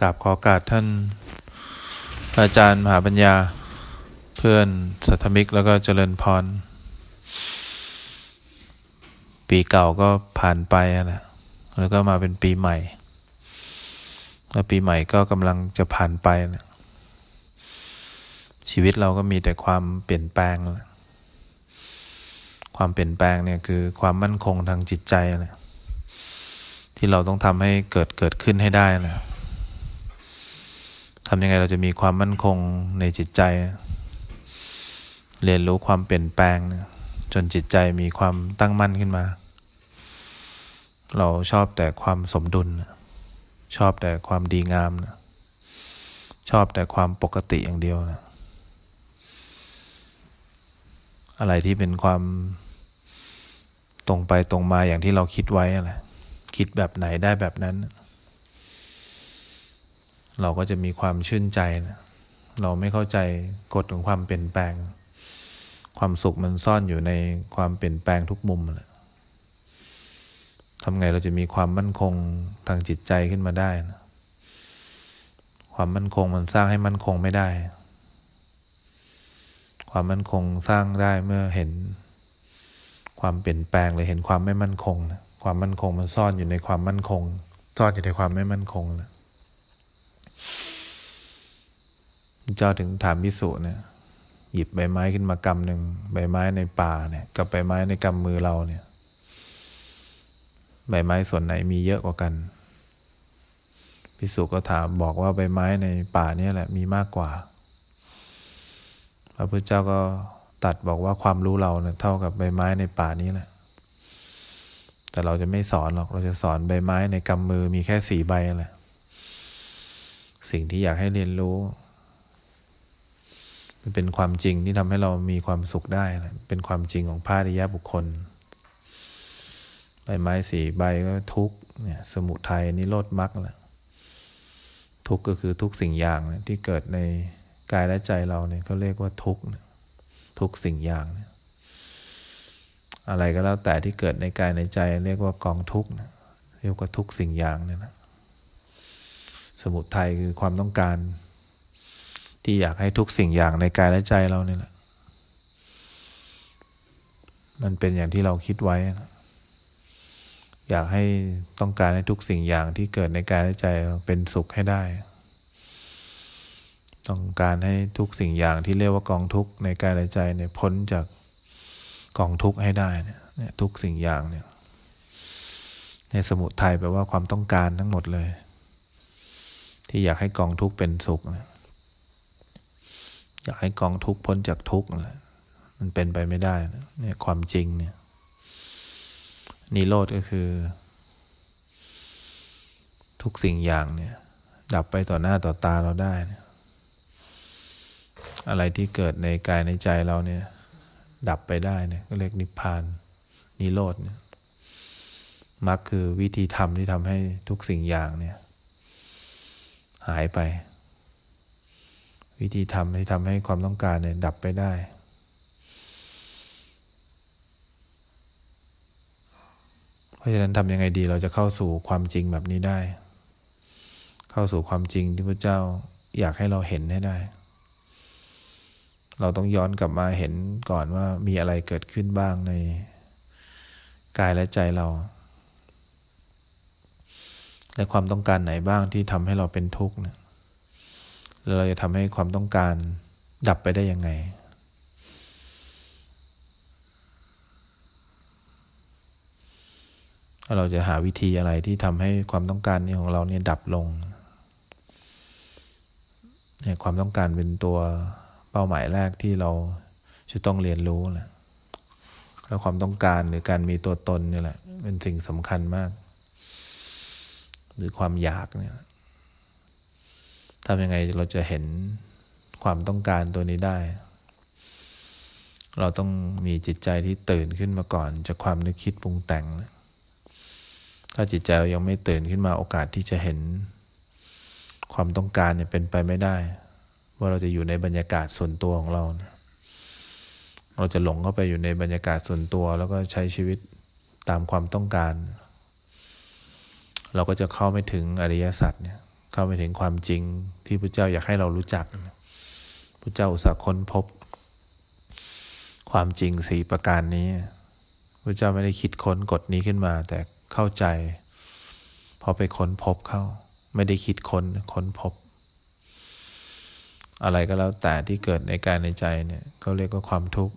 กราบขอกาสท่านอาจารย์มหาปัญญาเพื่อนสัทมิกแล้วก็เจริญพร ปีเก่าก็ผ่านไปนะแล้วก็มาเป็นปีใหม่ แล้วปีใหม่ก็กำลังจะผ่านไปนะชีวิตเราก็มีแต่ความเปลี่ยนแปลงนะความเปลี่ยนแปลงเนี่ยคือความมั่นคงทางจิตใจนะที่เราต้องทำให้เกิดเกิดขึ้นให้ได้นะำยังไงเราจะมีความมั่นคงในจิตใจ เรียนรู้ความเปลี่ยนแปลง จนจิตใจมีความตั้งมั่นขึ้นมา เราชอบแต่ความสมดุล ชอบแต่ความดีงาม ชอบแต่ความปกติอย่างเดียวนะอะไรที่เป็นความตรงไปตรงมาอย่างที่เราคิดไว้อะไรคิดแบบไหนได้แบบนั้น เราก็จะมีความชื่นใจนะเราไม่เข้าใจกฎของความเปลี่ยนแปลง ความสุขมันซ่อนอยู่ในความเปลี่ยนแปลงทุกมุมเลยทำไงเราจะมีความมั่นคงทางจิตใจขึ้นมาได้นะความมั่นคงมันสร้างให้มั่นคงไม่ได้ ความมั่นคงสร้างได้เมื่อเห็น ความเปลี่ยนแปลงเลยเห็นความไม่มั่นคงนะความมั่นคงมันซ่อนอยู่ในความมั่นคง ซ่อนอยู่ในความไม่มั่นคงนะ เจ้าถึงถามพิสุเนี่ยหยิบใบไม้ขึ้นมากำหนึ่งใบไม้ในป่าเนี่ย กับใบไม้ในกำมือเราเนี่ย ใบไม้ส่วนไหนมีเยอะกว่ากันพิสุก็ถามบอกว่าใบไม้ในป่านี่แหละมีมากกว่า พระพุทธเจ้าก็ตัดบอกว่าความรู้เราเนี่ยเท่ากับใบไม้ในป่านี้แหละ แต่เราจะไม่สอนหรอกเราจะสอนใบไม้ในกำมือมีแค่สี่ใบแหละสิ่งที่อยากให้เรียนรู้ มันเป็นความจริงที่ทำให้เรามีความสุขได้นะเป็นความจริงของพระอริยบุคคลใบไม้สีใบก็ทุกเนี่ยสมุทัยนิโรธมรรคแหละทุกก็คือทุกสิ่งอย่างนะที่เกิดในกายและใจเราเนี่ยเขาเรียกว่าทุกนะทุกสิ่งอย่างอะไรก็แล้วแต่ที่เกิดในกายในใจ เรียกว่ากองทุกนะเรียกว่าทุกสิ่งอย่างเนี่ยนะสมุทัยคือความต้องการ ที่อยากให้ทุกสิ่งอย่างในกายและใจเราเนี่ยแหละ มันเป็นอย่างที่เราคิดไว้นะอยากให้ต้องการให้ทุกสิ่งอย่างที่เกิดในกายและใจเป็นสุขให้ได้ ต้องการให้ทุกสิ่งอย่างที่เรียกว่ากองทุกในกายและใจเนี่ยพ้นจากกองทุกให้ได้เนี่ยทุกสิ่งอย่างเนี่ย ในสมุทัยแปลว่าความต้องการทั้งหมดเลย ที่อยากให้กองทุกเป็นสุขนะ อยากให้กองทุกพ้นจากทุกนั่นแหละมันเป็นไปไม่ได้นะเนี่ยความจริงเนี่ยนิโรธก็คือ ทุกสิ่งอย่างเนี่ย ดับไปต่อหน้าต่อตาเราได้นะอะไรที่เกิดในกายในใจเราเนี่ย ดับไปได้เนี่ยก็เรียกนิพพานนิโรธเนี่ยมรรคคือวิธีทำที่ทำให้ทุกสิ่งอย่างเนี่ย หายไป วิธีทำที่ทำให้ความต้องการเนี่ยดับไปได้ เพราะฉะนั้นทำยังไงดีเราจะเข้าสู่ความจริงแบบนี้ได้ เข้าสู่ความจริงที่พระเจ้าอยากให้เราเห็นให้ได้ เราต้องย้อนกลับมาเห็นก่อนว่ามีอะไรเกิดขึ้นบ้างในกายและใจเรา และความต้องการไหนบ้างที่ทำให้เราเป็นทุกข์เนี่ย แล้วเราจะทำให้ความต้องการดับไปได้ยังไง เราจะหาวิธีอะไรที่ทำให้ความต้องการนี้ของเราเนี่ยดับลงเนี่ยความต้องการเป็นตัวเป้าหมายแรกที่เราจะต้องเรียนรู้แหละแล้วความต้องการหรือการมีตัวตนนี่แหละ เป็นสิ่งสำคัญมาก หรือความอยากเนี่ย ทำยังไงเราจะเห็นความต้องการตัวนี้ได้ เราต้องมีจิตใจที่ตื่นขึ้นมาก่อน จากความนึกคิดปรุงแต่ง ถ้าจิตใจเรายังไม่ตื่นขึ้นมาโอกาสที่จะเห็น ความต้องการเนี่ยเป็นไปไม่ได้ ว่าเราจะอยู่ในบรรยากาศส่วนตัวของเราเราจะหลงเข้าไปอยู่ในบรรยากาศส่วนตัว แล้วก็ใช้ชีวิตตามความต้องการ เราก็จะเข้าไม่ถึงอริยสัจเนี่ย เข้าไปถึงความจริงที่พระเจ้าอยากให้เรารู้จักพระเจ้าอุตส่าห์ค้นพบ ความจริงสี่ประการนี้พระเจ้าไม่ได้คิดค้นกฎนี้ขึ้นมา แต่เข้าใจ พอไปค้นพบเข้า ไม่ได้คิดค้นค้นพบ อะไรก็แล้วแต่ที่เกิดในกายในใจเนี่ยเขาเรียกว่าความทุกข์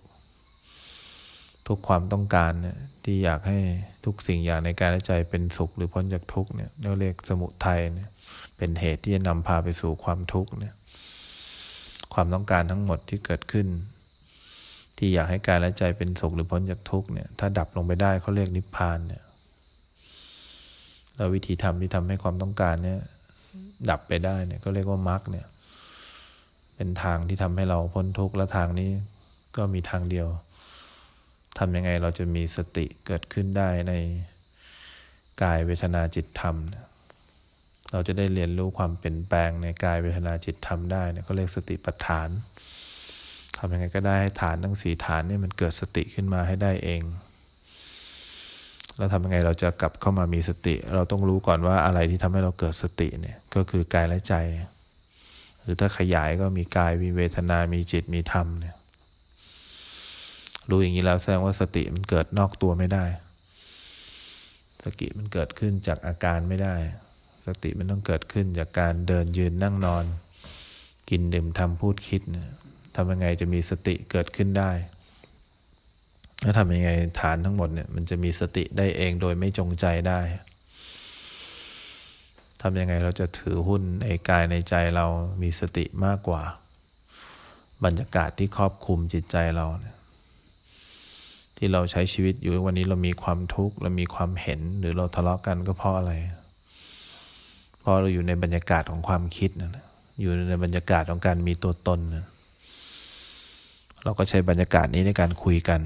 ทุกความต้องการเนี่ยที่อยากให้ทุกสิ่งอย่างในกายและใจเป็นสุขหรือพ้นจากทุกเนี่ยเราเรียกสมุทัยเนี่ย เป็นเหตุที่จะนำพาไปสู่ความทุกข์เนี่ยความต้องการทั้งหมดที่เกิดขึ้น ที่อยากให้กายและใจเป็นสุขหรือพ้นจากทุกข์เนี่ยถ้าดับลงไปได้เขาเรียกนิพพานเนี่ยแล้ววิธีทำที่ทำให้ความต้องการเนี่ย ดับไปได้เนี่ยก็เรียกว่ามรรคเนี่ย เป็นทางที่ทำให้เราพ้นทุกข์และทางนี้ก็มีทางเดียวทำยังไงเราจะมีสติเกิดขึ้นได้ในกายเวทนาจิตธรรม เราจะได้เรียนรู้ความเปลี่ยนแปลงในกายเวทนาจิตธรรมได้เนี่ยก็เรียกสติปัฏฐานทำยังไงก็ได้ให้ฐานทั้งสีฐานนี่มันเกิดสติขึ้นมาให้ได้เอง แล้วทำยังไงเราจะกลับเข้ามามีสติ เราต้องรู้ก่อนว่าอะไรที่ทำให้เราเกิดสติเนี่ยก็คือกายและใจ หรือถ้าขยายก็มีกายมีเวทนา มีจิตมีธรรมเนี่ยรู้อย่างนี้แล้วแสดงว่าสติมันเกิดนอกตัวไม่ได้สติมันเกิดขึ้นจากอาการไม่ได้ สติมันต้องเกิดขึ้นจากการเดินยืนนั่งนอน กินดื่มทำพูดคิดทำยังไงจะมีสติเกิดขึ้นได้แล้วทำยังไงฐานทั้งหมดเนี่ยมันจะมีสติได้เองโดยไม่จงใจได้ทำยังไงเราจะถือหุ้นในกายในใจเรามีสติมากกว่า บรรยากาศที่ครอบคุมจิตใจเราเนี่ยที่เราใช้ชีวิตอยู่วันนี้เรามีความทุกข์เรามีความเห็นหรือเราทะเลาะกันก็เพราะอะไร พราะเราอยู่ในบรรยากาศของความคิดนะอยู่ในบรรยากาศของการมีตัวตนนะเราก็ใช้บรรยากาศนี้ในการคุยกัน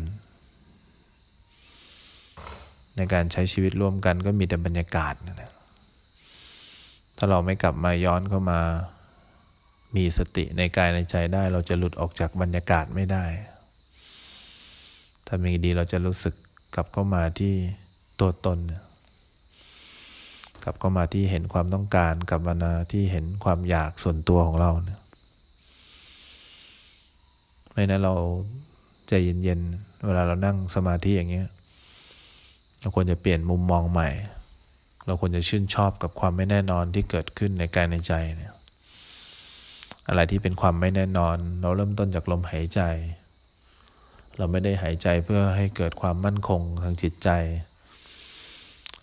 ในการใช้ชีวิตร่วมกันก็มีแต่บรรยากาศนะถ้าเราไม่กลับมาย้อนเข้ามา มีสติในกายในใจได้ เราจะหลุดออกจากบรรยากาศไม่ได้ ถ้ามีดีเราจะรู้สึกกลับเข้ามาที่ตัวตน กลับเข้ามาที่เห็นความต้องการกลับมาที่เห็นความอยากส่วนตัวของเราเนี่ยไม่นั้นเราใจเย็นๆ เวลาเรานั่งสมาธิอย่างเงี้ย เราควรจะเปลี่ยนมุมมองใหม่ เราควรจะชื่นชอบกับความไม่แน่นอนที่เกิดขึ้นในกายในใจเนี่ย อะไรที่เป็นความไม่แน่นอน เราเริ่มต้นจากลมหายใจ เราไม่ได้หายใจเพื่อให้เกิดความมั่นคงทางจิตใจ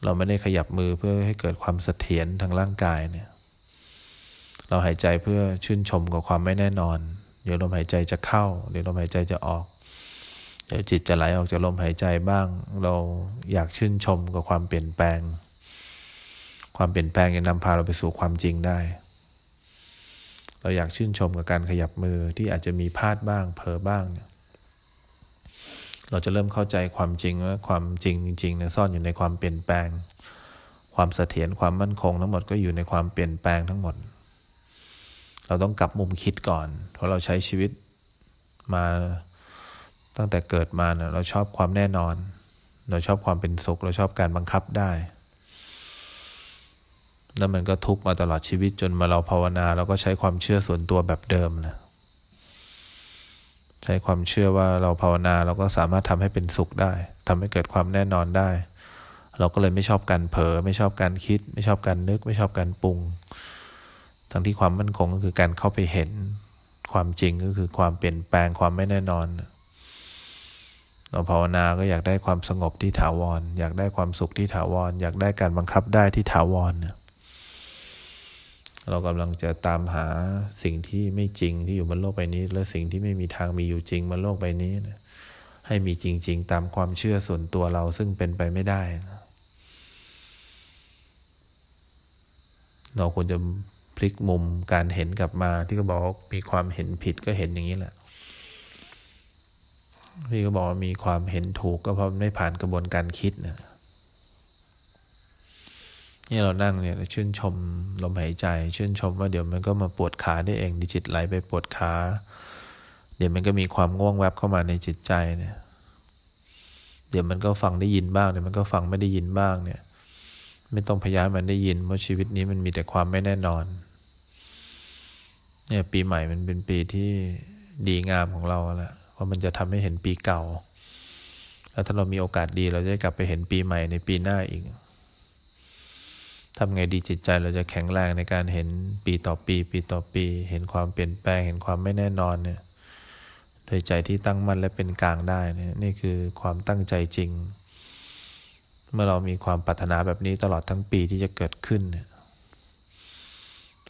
เราไม่ได้ขยับมือเพื่อให้เกิดความเสถียรทางร่างกายเนี่ย เราหายใจเพื่อชื่นชมกับความไม่แน่นอน เดี๋ยวลมหายใจจะเข้า เดี๋ยวลมหายใจจะออก เดี๋ยวจิตจะไหลออกจากลมหายใจบ้าง เราอยากชื่นชมกับความเปลี่ยนแปลง ความเปลี่ยนแปลงจะนำพาเราไปสู่ความจริงได้ เราอยากชื่นชมกับการขยับมือที่อาจจะมีพลาดบ้าง เผลอบ้างเนี่ย เราจะเริ่มเข้าใจความจริงว่าความจริงจริงๆเนี่ยซ่อนอยู่ในความเปลี่ยนแปลง ความเสถียรความมั่นคงทั้งหมดก็อยู่ในความเปลี่ยนแปลงทั้งหมด เราต้องกลับมุมคิดก่อน เพราะเราใช้ชีวิตมาตั้งแต่เกิดมาเนี่ยเราชอบความแน่นอน เราชอบความเป็นสุข เราชอบการบังคับได้แล้วมันก็ทุกมาตลอดชีวิตจนมาเราภาวนาเราก็ใช้ความเชื่อส่วนตัวแบบเดิมนะ ใช้ความเชื่อว่าเราภาวนาเราก็สามารถทำให้เป็นสุขได้ทำให้เกิดความแน่นอนได้ เราก็เลยไม่ชอบการเผลอไม่ชอบการคิด ไม่ชอบการนึก ไม่ชอบการปรุง ทั้งที่ความมั่นคงก็คือการเข้าไปเห็น ความจริงก็คือความเปลี่ยนแปลงความไม่แน่นอน เราภาวนาก็อยากได้ความสงบที่ถาวรอยากได้ความสุขที่ถาวรอยากได้การบังคับได้ที่ถาวรเนี่ย เรากำลังจะตามหาสิ่งที่ไม่จริงที่อยู่บนโลกใบนี้ และสิ่งที่ไม่มีทางมีอยู่จริงบนโลกใบนี้นะให้มีจริง ๆ ตามความเชื่อส่วนตัวเราซึ่งเป็นไปไม่ได้นะเราควรจะพลิกมุมการเห็นกลับมาที่เขาบอกมีความเห็นผิดก็เห็นอย่างนี้แหละที่เขาบอกว่ามีความเห็นถูกก็เพราะไม่ผ่านกระบวนการคิดนะ นี่เรานั่งเนี่ยชื่นชมลมหายใจ ชื่นชมว่าเดี๋ยวมันก็มาปวดขาได้เองดิจิตไหลไปปวดขา เดี๋ยวมันก็มีความง่วงแวบเข้ามาในจิตใจเนี่ย เดี๋ยวมันก็ฟังได้ยินบ้างเดี๋ยวมันก็ฟังไม่ได้ยินบ้างเนี่ย ไม่ต้องพยายามมันได้ยินเพราะชีวิตนี้มันมีแต่ความไม่แน่นอน เนี่ยปีใหม่มันเป็นปีที่ดีงามของเราแหละเพราะมันจะทำให้เห็นปีเก่า แล้วถ้าเรามีโอกาสดีเราจะกลับไปเห็นปีใหม่ในปีหน้าอีก ทำไงดีจิตใจเราจะแข็งแรงในการเห็นปีต่อปี ปีต่อปี เห็นความเปลี่ยนแปลง เห็นความไม่แน่นอนเนี่ยโดยใจที่ตั้งมั่นและเป็นกลางได้นี่นี่คือความตั้งใจจริง เมื่อเรามีความปรารถนาแบบนี้ตลอดทั้งปีที่จะเกิดขึ้น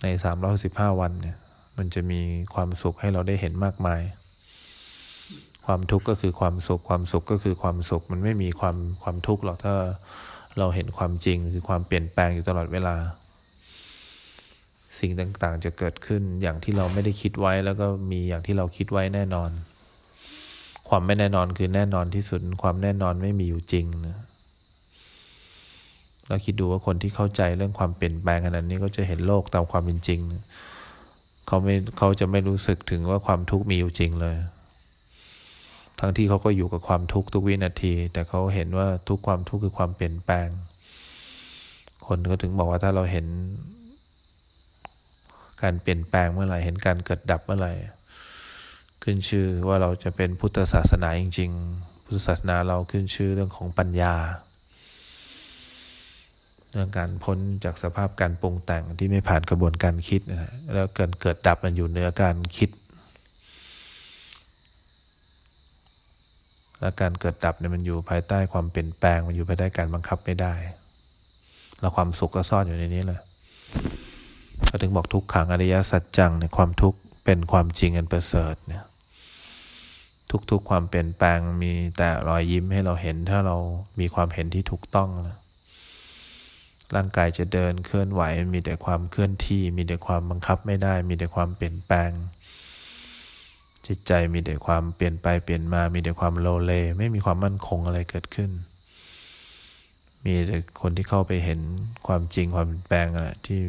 ในสามร้อยสิบห้าวันเนี่ยมันจะมีความสุขให้เราได้เห็นมากมาย ความทุกข์ก็คือความสุข ความสุขก็คือความสุข มันไม่มีความความทุกข์หรอกถ้า เราเห็นความจริงคือความเปลี่ยนแปลงอยู่ตลอดเวลา สิ่งต่างๆจะเกิดขึ้นอย่างที่เราไม่ได้คิดไว้แล้วก็มีอย่างที่เราคิดไว้แน่นอน ความไม่แน่นอนคือแน่นอนที่สุด ความแน่นอนไม่มีอยู่จริงนะเราคิดดูว่าคนที่เข้าใจเรื่องความเปลี่ยนแปลงขนาดนี้ก็จะเห็นโลกตามความเป็นจริง เขาไม่เขาจะไม่รู้สึกถึงว่าความทุกข์มีอยู่จริงเลย ทั้งที่เขาก็อยู่กับความทุกข์ทุกวินาที แต่เขาเห็นว่าทุกความทุกข์คือความเปลี่ยนแปลง คนก็ถึงบอกว่าถ้าเราเห็น การเปลี่ยนแปลงเมื่อไหร่เห็นการเกิดดับเมื่อไหร่ขึ้นชื่อว่าเราจะเป็นพุทธศาสนาจริง ๆ พุทธศาสนาเราขึ้นชื่อเรื่องของปัญญาเรื่องการพ้นจากสภาพการปรุงแต่งที่ไม่ผ่านกระบวนการคิดนะแล้วเกิดเกิดดับมันอยู่เหนือการคิด และการเกิดดับเนี่ยมันอยู่ภายใต้ความเปลี่ยนแปลง มันอยู่ภายใต้การบังคับไม่ได้ แล้วความสุขก็ซ่อนอยู่ในนี้แหละก็ถึงบอกทุกขังอริยสัจจังในความทุกข์เป็นความจริงอันประเสริฐเนี่ยทุกๆความเปลี่ยนแปลงมีแต่รอยยิ้มให้เราเห็นถ้าเรามีความเห็นที่ถูกต้องนะร่างกายจะเดินเคลื่อนไหวมีแต่ความเคลื่อนที่ มีแต่ความบังคับไม่ได้ มีแต่ความเปลี่ยนแปลง จิตใจมีแต่ความเปลี่ยนไปเปลี่ยนมา มีแต่ความโลเล ไม่มีความมั่นคงอะไรเกิดขึ้น มีแต่คนที่เข้าไปเห็นความจริงความแปลงอะที่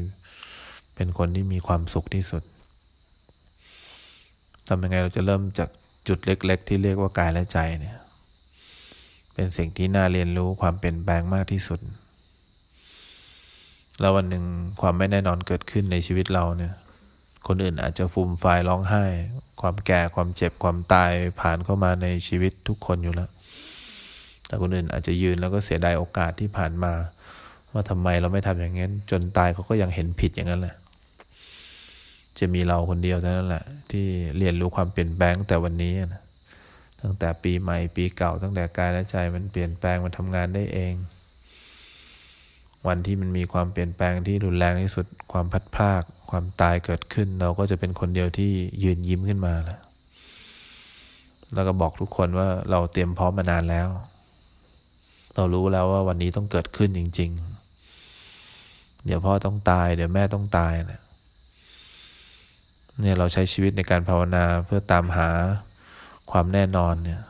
เป็นคนที่มีความสุขที่สุดทำยังไงเราจะเริ่มจากจุดเล็ก ๆ ที่เรียกว่ากายและใจเนี่ย เป็นสิ่งที่น่าเรียนรู้ความเปลี่ยนแปลงมากที่สุด แล้ววันหนึ่งความไม่แน่นอนเกิดขึ้นในชีวิตเราเนี่ย คนอื่นอาจจะฟูมไฟร้องไห้ ความแก่ความเจ็บความตายผ่านเข้ามาในชีวิตทุกคนอยู่แล้ว แต่คนอื่นอาจจะยืนแล้วก็เสียดายโอกาสที่ผ่านมา ว่าทำไมเราไม่ทำอย่างนั้น จนตายเขาก็ยังเห็นผิดอย่างนั้นแหละ จะมีเราคนเดียวเท่านั้นแหละ ที่เรียนรู้ความเปลี่ยนแปลงแต่วันนี้นะตั้งแต่ปีใหม่ปีเก่าตั้งแต่กายและใจมันเปลี่ยนแปลงมันทำงานได้เอง วันที่มันมีความเปลี่ยนแปลงที่รุนแรงที่สุดความพัดพลาก ความตายเกิดขึ้น เราก็จะเป็นคนเดียวที่ยืนยิ้มขึ้นมาแล้วแล้วก็บอกทุกคนว่าเราเตรียมพร้อมมานานแล้ว เรารู้แล้วว่าวันนี้ต้องเกิดขึ้นจริง ๆ เดี๋ยวพ่อต้องตาย เดี๋ยวแม่ต้องตายนะเนี่ยเราใช้ชีวิตในการภาวนาเพื่อตามหาความแน่นอนเนี่ย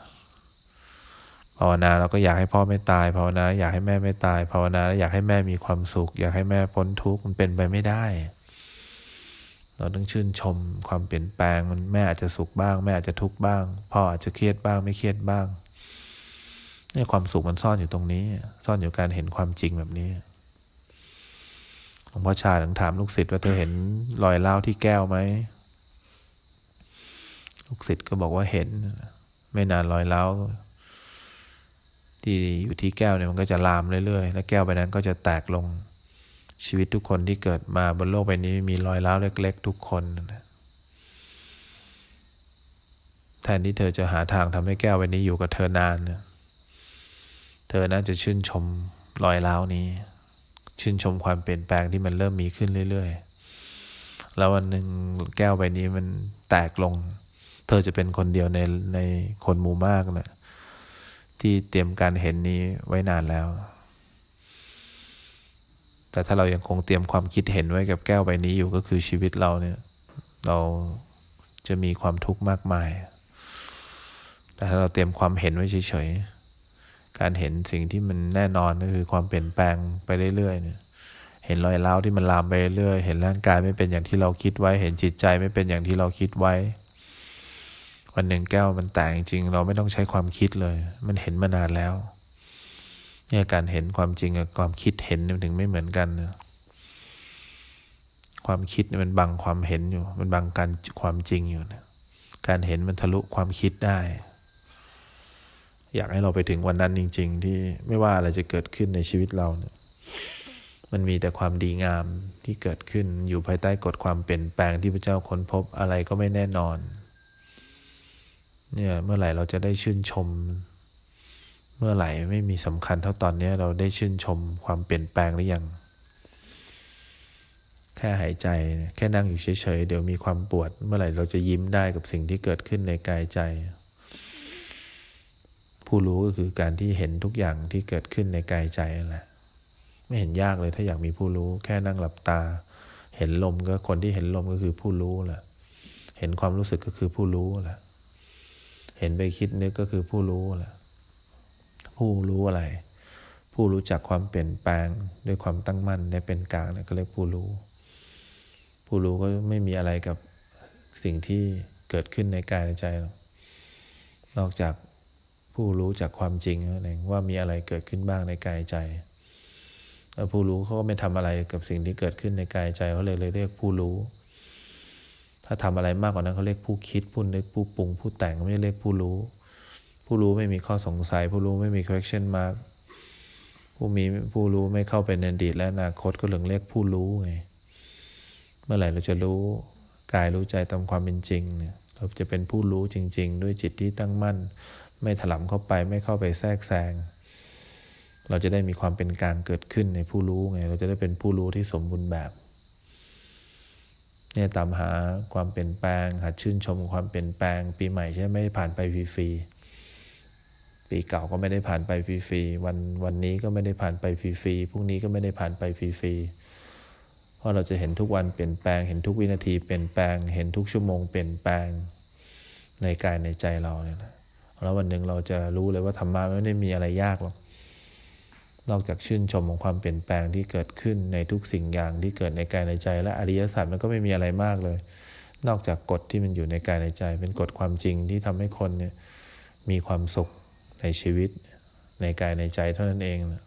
ภาวนาเราก็อยากให้พ่อไม่ตาย ภาวนา อยากให้แม่ไม่ตาย ภาวนาอยากให้แม่มีความสุข อยากให้แม่พ้นทุกข์มันเป็นไปไม่ได้ เราต้องชื่นชมความเปลี่ยนแปลงมันแม่อาจจะสุขบ้าง แม่อาจจะทุกข์บ้างพ่ออาจจะเครียดบ้างไม่เครียดบ้างนี่ความสุขมันซ่อนอยู่ตรงนี้ ซ่อนอยู่การเห็นความจริงแบบนี้หลวงพ่อชาถึงถามลูกศิษย์ว่าเธอเห็นรอยเล้าที่แก้วไหมลูกศิษย์ก็บอกว่าเห็น ไม่นานรอยเล้าที่อยู่ที่แก้วเนี่ยมันก็จะลามเรื่อยๆ แล้วแก้วใบนั้นก็จะแตกลง ชีวิตทุกคนที่เกิดมาบนโลกใบนี้มีรอยร้าวเล็ก ๆ ทุกคนนะแทนที่เธอจะหาทางทำให้แก้วใบนี้อยู่กับเธอนานนะเธอน่าจะชื่นชมรอยร้าวนี้ ชื่นชมความเปลี่ยนแปลงที่มันเริ่มมีขึ้นเรื่อย ๆ แล้ววันหนึ่งแก้วใบนี้มันแตกลง เธอจะเป็นคนเดียวในในคนหมู่มากนะที่เตรียมการเห็นนี้ไว้นานแล้ว แต่ถ้าเรายังคงเตรียมความคิดเห็นไว้กับแก้วใบนี้อยู่ก็คือชีวิตเราเนี่ย เราจะมีความทุกข์มากมาย แต่ถ้าเราเตรียมความเห็นไว้เฉยๆ การเห็นสิ่งที่มันแน่นอนก็คือความเปลี่ยนแปลงไปเรื่อยๆเนี่ยเห็นรอยร้าที่มันลามไปเรื่อย เห็นร่างกายไม่เป็นอย่างที่เราคิดไว้ เห็นจิตใจไม่เป็นอย่างที่เราคิดไว้ วันหนึ่งแก้วมันแตกจริง เราไม่ต้องใช้ความคิดเลย มันเห็นมานานแล้ว เนี่ยการเห็นความจริงกับความคิดเห็นมันถึงไม่เหมือนกันนะความคิดมันบังความเห็นอยู่ มันบังการความจริงอยู่นะการเห็นมันทะลุความคิดได้ อยากให้เราไปถึงวันนั้นจริง ๆ ที่ไม่ว่าอะไรจะเกิดขึ้นในชีวิตเราเนี่ยมันมีแต่ความดีงามที่เกิดขึ้นอยู่ภายใต้กฎความเปลี่ยนแปลงที่พระเจ้าค้นพบอะไรก็ไม่แน่นอน เนี่ยเมื่อไหร่เราจะได้ชื่นชม เมื่อไหร่ไม่มีสำคัญเท่าตอนนี้เราได้ชื่นชมความเปลี่ยนแปลงหรือยัง แค่หายใจแค่นั่งอยู่เฉยๆ เดี๋ยวมีความปวด เมื่อไหร่เราจะยิ้มได้กับสิ่งที่เกิดขึ้นในกายใจ ผู้รู้ก็คือการที่เห็นทุกอย่างที่เกิดขึ้นในกายใจแหละไม่เห็นยากเลยถ้าอยากมีผู้รู้ แค่นั่งหลับตา เห็นลมก็คนที่เห็นลมก็คือผู้รู้แหละเห็นความรู้สึกก็คือผู้รู้แหละเห็นไปคิดนึกก็คือผู้รู้แหละ ผู้รู้อะไร ผู้รู้จักความเปลี่ยนแปลงด้วยความตั้งมั่นในเป็นกลางเนี่ยก็เรียกผู้รู้ ผู้รู้ก็ไม่มีอะไรกับสิ่งที่เกิดขึ้นในกายในใจหรอกนอกจากผู้รู้จากความจริงนั่นเองว่ามีอะไรเกิดขึ้นบ้างในกายใจแล้วผู้รู้เขาก็ไม่ทำอะไรกับสิ่งที่เกิดขึ้นในกายใจเขาเลยเลยเรียกผู้รู้ ถ้าทำอะไรมากกว่านั้นเขาเรียกผู้คิดผู้นึกผู้ปรุงผู้แต่งไม่เรียกผู้รู้ ผู้รู้ไม่มีข้อสงสัย ผู้รู้ไม่มี question mark ผู้มีผู้รู้ไม่เข้าไปในอดีตและอนาคตก็เรียกเรียกผู้รู้ไงเมื่อไหร่เราจะรู้กายรู้ใจตามความเป็นจริงเนี่ยเราจะเป็นผู้รู้จริง ๆ ด้วยจิตที่ตั้งมั่น ไม่ถลำเข้าไปไม่เข้าไปแทรกแซงเราจะได้มีความเป็นกลางเกิดขึ้นในผู้รู้ไง เราจะได้เป็นผู้รู้ที่สมบูรณ์แบบเนี่ยตามหาความเปลี่ยนแปลงหัดชื่นชมความเปลี่ยนแปลง ปีใหม่ใช่ไม่ผ่านไปฟรีๆ ปีเก่าก็ไม่ได้ผ่านไปฟรีๆวันวันนี้ก็ไม่ได้ผ่านไปฟรีๆพรุ่งนี้ก็ไม่ได้ผ่านไปฟรีๆเพราะเราจะเห็นทุกวันเปลี่ยนแปลง เห็นทุกวินาทีเปลี่ยนแปลง เห็นทุกชั่วโมงเปลี่ยนแปลงในกายในใจเราเนี่ยนะแล้ววันหนึ่งเราจะรู้เลยว่าธรรมะไม่ได้มีอะไรยากหรอกนอกจากชื่นชมของความเปลี่ยนแปลงที่เกิดขึ้นในทุกสิ่งอย่างที่เกิดในกายในใจ และอริยสัจมันก็ไม่มีอะไรมากเลย นอกจากกฎที่มันอยู่ในกายในใจ เป็นกฎความจริงที่ทำให้คนเนี่ยมีความสุข ในชีวิตในกายในใจเท่านั้นเองนะ